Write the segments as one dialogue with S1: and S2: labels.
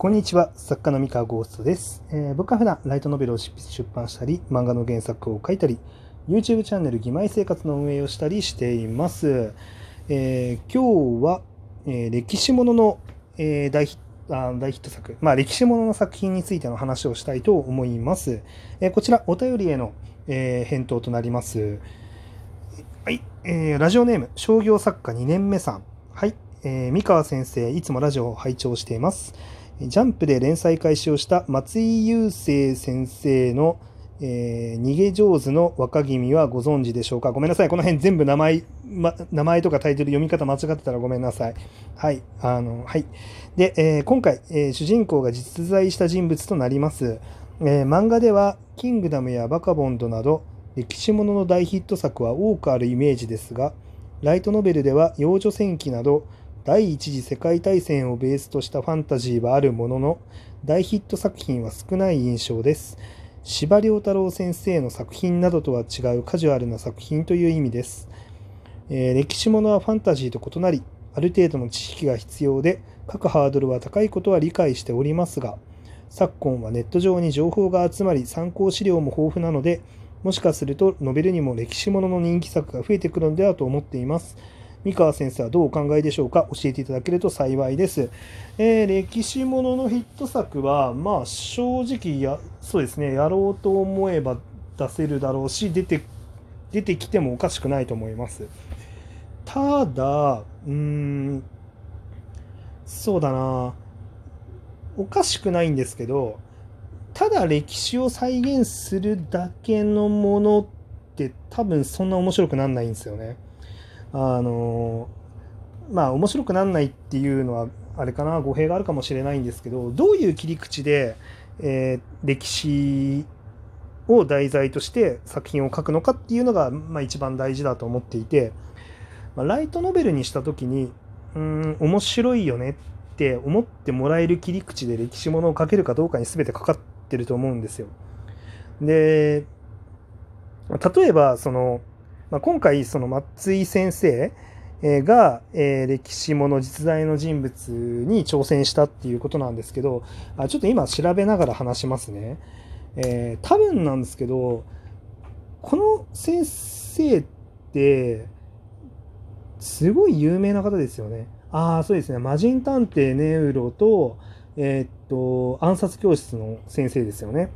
S1: こんにちは作家の三河ゴーストです、えー僕は普段ライトノベルを執筆出版したり漫画の原作を書いたり YouTube チャンネル「義妹生活」の運営をしたりしています、えー今日は、えー歴史ものの、えー大ヒあ大ヒット作、まあ、歴史ものの作品についての話をしたいと思います、えーこちらお便りへの、えー返答となります。はい、えーラジオネーム商業作家2年目さん。はい、えー三河先生いつもラジオを拝聴しています。ジャンプで連載開始をした松井優生先生の、えー逃げ上手の若君はご存知でしょうか？ごめんなさい。この辺全部名前、ま、名前とかタイトル読み方間違ってたらごめんなさい。はい。あの、はい。で、えー今回、えー主人公が実在した人物となります。え漫画では、キングダムやバカボンドなど、歴史ものの大ヒット作は多くあるイメージですが、ライトノベルでは幼女戦記など、第一次世界大戦をベースとしたファンタジーはあるものの、大ヒット作品は少ない印象です。司馬遼太郎先生の作品などとは違うカジュアルな作品という意味です。えー歴史ものはファンタジーと異なり、ある程度の知識が必要で、各ハードルは高いことは理解しておりますが、昨今はネット上に情報が集まり、参考資料も豊富なので、もしかするとノベルにも歴史ものの人気作が増えてくるのではと思っています。三河先生はどうお考えでしょうか？教えていただけると幸いです。えー歴史もののヒット作は、まあ正直や、そうですね、やろうと思えば出せるだろうし、出て、出てきてもおかしくないと思います。ただ、うん、そうだな、おかしくないんですけど、ただ歴史を再現するだけのものって多分そんな面白くなんないんですよね。あのまあ面白くなんないっていうのはあれかな語弊があるかもしれないんですけどどういう切り口で、えー歴史を題材として作品を書くのかっていうのが、まあ、一番大事だと思っていて、まあ、ライトノベルにした時にうん面白いよねって思ってもらえる切り口で歴史ものを書けるかどうかに全てかかってると思うんですよ。で例えばそのまあ、今回その松井先生が、えー歴史もの実在の人物に挑戦したっていうことなんですけどあちょっと今調べながら話しますね、えー多分なんですけどこの先生ってすごい有名な方ですよね。ああそうですね。魔人探偵ネウロとえーっと暗殺教室の先生ですよね。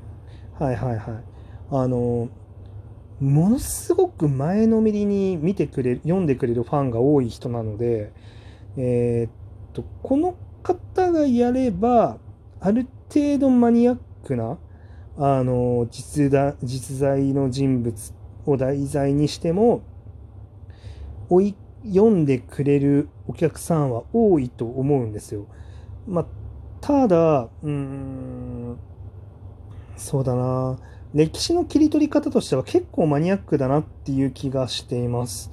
S1: はいはいはい。あのものすごく前のめりに見てくれ読んでくれるファンが多い人なので、えーっとこの方がやればある程度マニアックなあの実だ実在の人物を題材にしても追い読んでくれるお客さんは多いと思うんですよ。まあ、ただうんそうだな歴史の切り取り方としては結構マニアックだなっていう気がしています。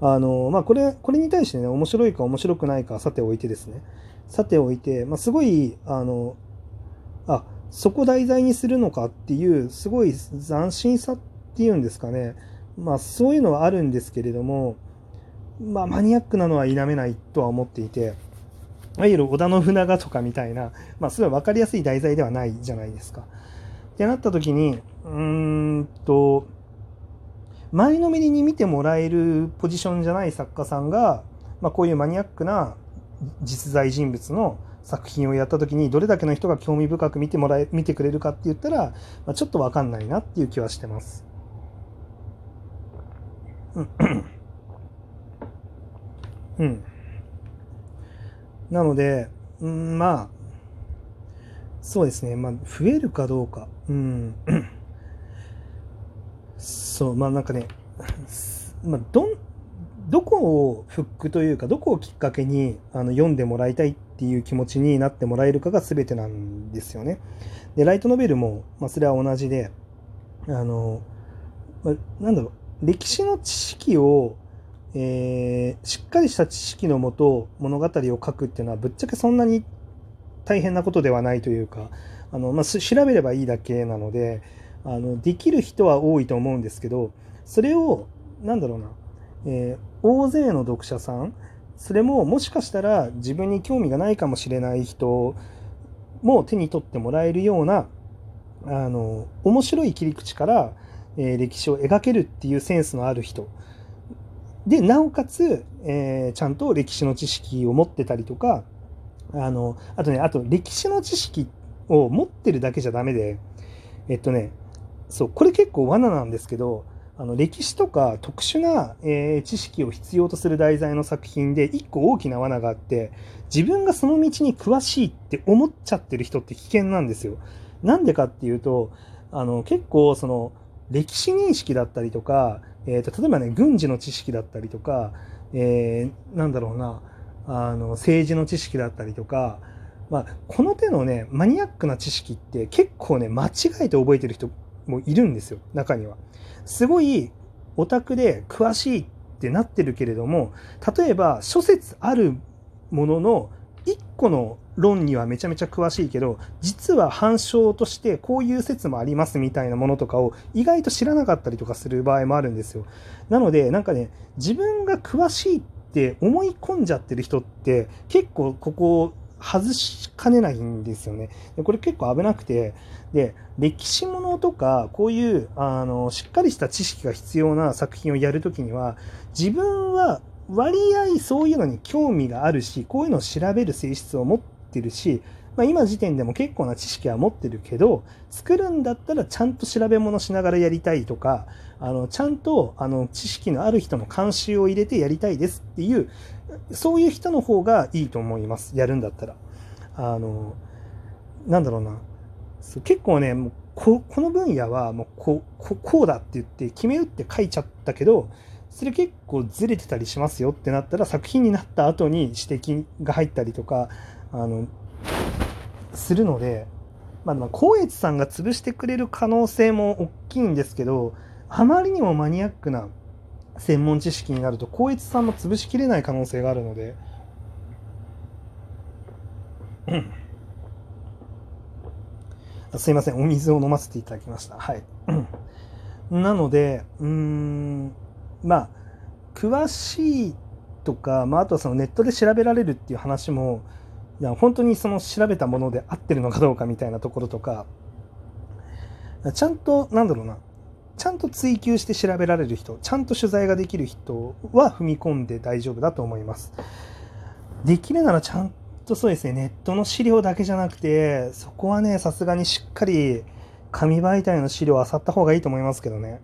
S1: あのまあ、これこれに対してね面白いか面白くないかさておいてですねさておいて、まあ、すごいあのあそこ題材にするのかっていうすごい斬新さっていうんですかね、まあ、そういうのはあるんですけれども、まあ、マニアックなのは否めないとは思っていていわゆる織田信長とかみたいな、まあ、すごい分かりやすい題材ではないじゃないですか。ってなった時にうーんと前のめりに見てもらえるポジションじゃない作家さんが、まあ、こういうマニアックな実在人物の作品をやった時にどれだけの人が興味深く見てもらえ見てくれるかって言ったら、まあ、ちょっと分かんないなっていう気はしてます。うんうん、なので、うん、まあそうですね、まあ、増えるかどうか、うん、そう、まあなんかね、まあ、どんどこをフックというか、どこをきっかけにあの読んでもらいたいっていう気持ちになってもらえるかが全てなんですよね。で、ライトノベルも、まあ、それは同じで、あの、まあ、なんだろう、歴史の知識を、えーしっかりした知識のもと物語を書くっていうのはぶっちゃけそんなに大変なことではないというかあの、まあ、調べればいいだけなのであのできる人は多いと思うんですけどそれをなんだろうな、えー大勢の読者さんそれももしかしたら自分に興味がないかもしれない人も手に取ってもらえるようなあの面白い切り口から、えー、歴史を描けるっていうセンスのある人。でなおかつ、えー、ちゃんと歴史の知識を持ってたりとかあのあとねあと歴史の知識を持ってるだけじゃダメでえっとねそうこれ結構罠なんですけどあの歴史とか特殊な、えー、知識を必要とする題材の作品で一個大きな罠があって自分がその道に詳しいって思っちゃってる人って危険なんですよ。なんでかっていうとあの結構その歴史認識だったりとか、えーと、例えばね軍事の知識だったりとか、えー、なんだろうなあの政治の知識だったりとか、まあ、この手のねマニアックな知識って結構ね間違えて覚えてる人もいるんですよ中には。すごいオタクで詳しいってなってるけれども例えば諸説あるものの1個の論にはめちゃめちゃ詳しいけど実は反証としてこういう説もありますみたいなものとかを意外と知らなかったりとかする場合もあるんですよ。なのでなんかね自分が詳しいってって思い込んじゃってる人って結構ここ外しかねないんですよね。でこれ結構危なくて、で、歴史ものとか、こういう、あの、しっかりした知識が必要な作品をやるときには、自分は割合そういうのに興味があるし、こういうのを調べる性質を持ってるし、まあ、今時点でも結構な知識は持ってるけど、作るんだったらちゃんと調べ物しながらやりたいとか、あの、ちゃんと、あの、知識のある人の監修を入れてやりたいですっていう、そういう人の方がいいと思います。やるんだったら。あの、なんだろうな。結構ね、もうここの分野はもうこここうだって言って決め打って書いちゃったけど、それ結構ずれてたりしますよってなったら作品になった後に指摘が入ったりとか、あの、するので、まあ、まあ、光悦さんが潰してくれる可能性も大きいんですけど、あまりにもマニアックな専門知識になると光悦さんも潰しきれない可能性があるので、うん、すいませんお水を飲ませていただきました。はい。なのでうんまあ詳しいとか、まあ、あとはそのネットで調べられるっていう話も本当にその調べたもので合ってるのかどうかみたいなところとかちゃんとなんだろうなちゃんと追求して調べられる人、ちゃんと取材ができる人は踏み込んで大丈夫だと思います。できるならちゃんとそうですね、ネットの資料だけじゃなくて、そこはね、さすがにしっかり紙媒体の資料を漁った方がいいと思いますけどね。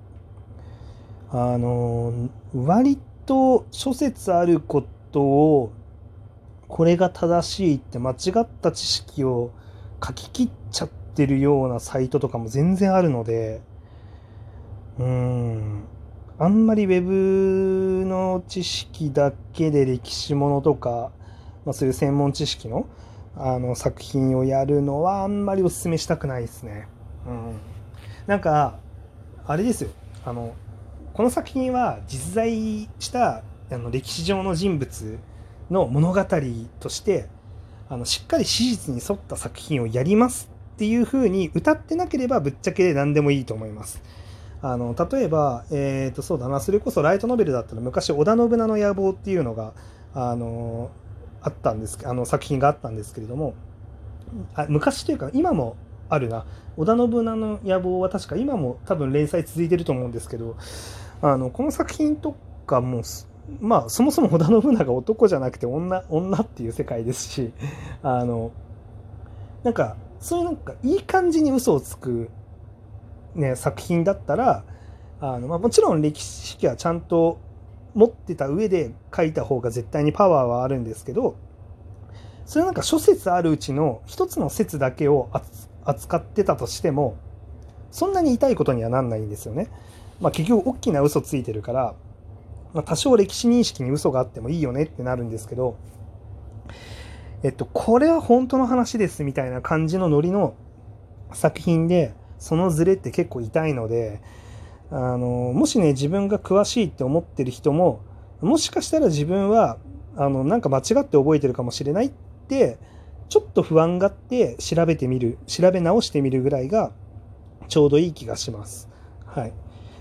S1: あの、割と諸説あることを、これが正しいって間違った知識を書き切っちゃってるようなサイトとかも全然あるので、うん。あんまりウェブの知識だけで歴史ものとか、まあ、そういう専門知識のあの作品をやるのはあんまりお勧めしたくないですね。うん。なんか、あれですよ。あの、この作品は実在したあの歴史上の人物の物語としてあのしっかり史実に沿った作品をやりますっていう風に歌ってなければぶっちゃけで何でもいいと思います。あの例えば、えー、とそうだなそれこそライトノベルだったら昔織田信長の野望っていうのがあのあったんですあの作品があったんですけれどもあ昔というか今もあるな織田信長の野望は確か今も多分連載続いてると思うんですけどあのこの作品とかもまあそもそも織田信長男じゃなくて女女っていう世界ですしあのなんかそういうなんかいい感じに嘘をつくね、作品だったらあの、まあ、もちろん歴史式はちゃんと持ってた上で書いた方が絶対にパワーはあるんですけどそれなんか諸説あるうちの一つの説だけを扱ってたとしてもそんなに痛いことにはなんないんですよね。まあ、結局大きな嘘ついてるから、まあ、多少歴史認識に嘘があってもいいよねってなるんですけど、えっと、これは本当の話ですみたいな感じのノリの作品でそのズレって結構痛いのであのもしね自分が詳しいって思ってる人ももしかしたら自分はあのなんか間違って覚えてるかもしれないってちょっと不安があって調べてみる調べ直してみるぐらいがちょうどいい気がします。はい、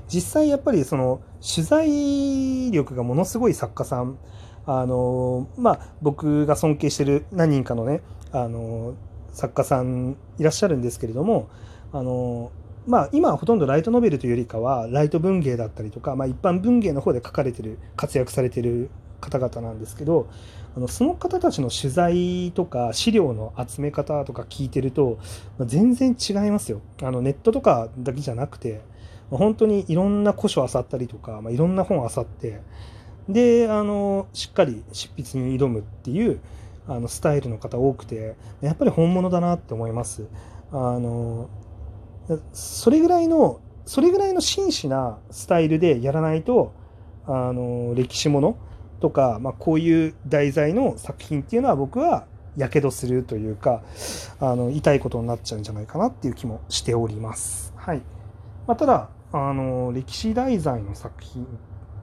S1: 実際やっぱりその取材力がものすごい作家さんあのまあ僕が尊敬してる何人かのねあの作家さんいらっしゃるんですけれどもあのまあ今はほとんどライトノベルというよりかはライト文芸だったりとか、まあ、一般文芸の方で書かれてる活躍されてる方々なんですけどあのその方たちの取材とか資料の集め方とか聞いてると、まあ、全然違いますよ。あのネットとかだけじゃなくて、本当にいろんな古書を漁ったりとか、まあ、いろんな本を漁ってであのしっかり執筆に挑むっていうあのスタイルの方多くてやっぱり本物だなって思います。あのそれぐらいのそれぐらいの真摯なスタイルでやらないとあの歴史ものとか、まあ、こういう題材の作品っていうのは僕はやけどするというかあの痛いことになっちゃうんじゃないかなっていう気もしております。はいまあ、ただあの歴史題材の作品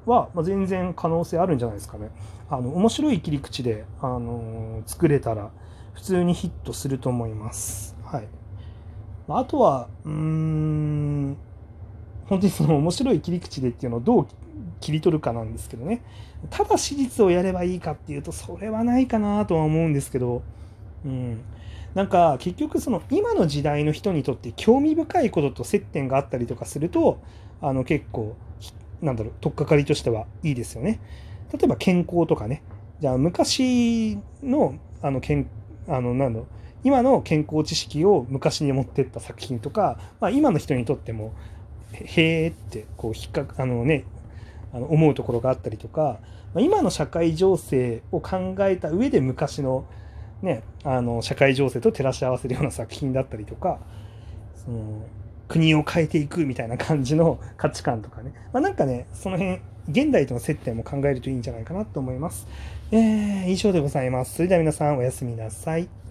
S1: は、まあ、全然可能性あるんじゃないですかね。あの面白い切り口であの作れたら普通にヒットすると思います。はい、あとはうん本当にその面白い切り口でっていうのをどう切り取るかなんですけどねただ史実をやればいいかっていうとそれはないかなとは思うんですけど、うん、なんか結局その今の時代の人にとって興味深いことと接点があったりとかするとあの結構なんだろう取っかかりとしてはいいですよね。例えば健康とかねじゃあ昔のあの健あのなんだろう今の健康知識を昔に持ってった作品とか、まあ、今の人にとってもへえってこう引っかあのねあの思うところがあったりとか、まあ、今の社会情勢を考えた上で昔の,、ね、あの社会情勢と照らし合わせるような作品だったりとかその国を変えていくみたいな感じの 価値観とかね、まあ、なんかねその辺現代との接点も考えるといいんじゃないかなと思います。えー、以上でございます。それでは皆さんおやすみなさい。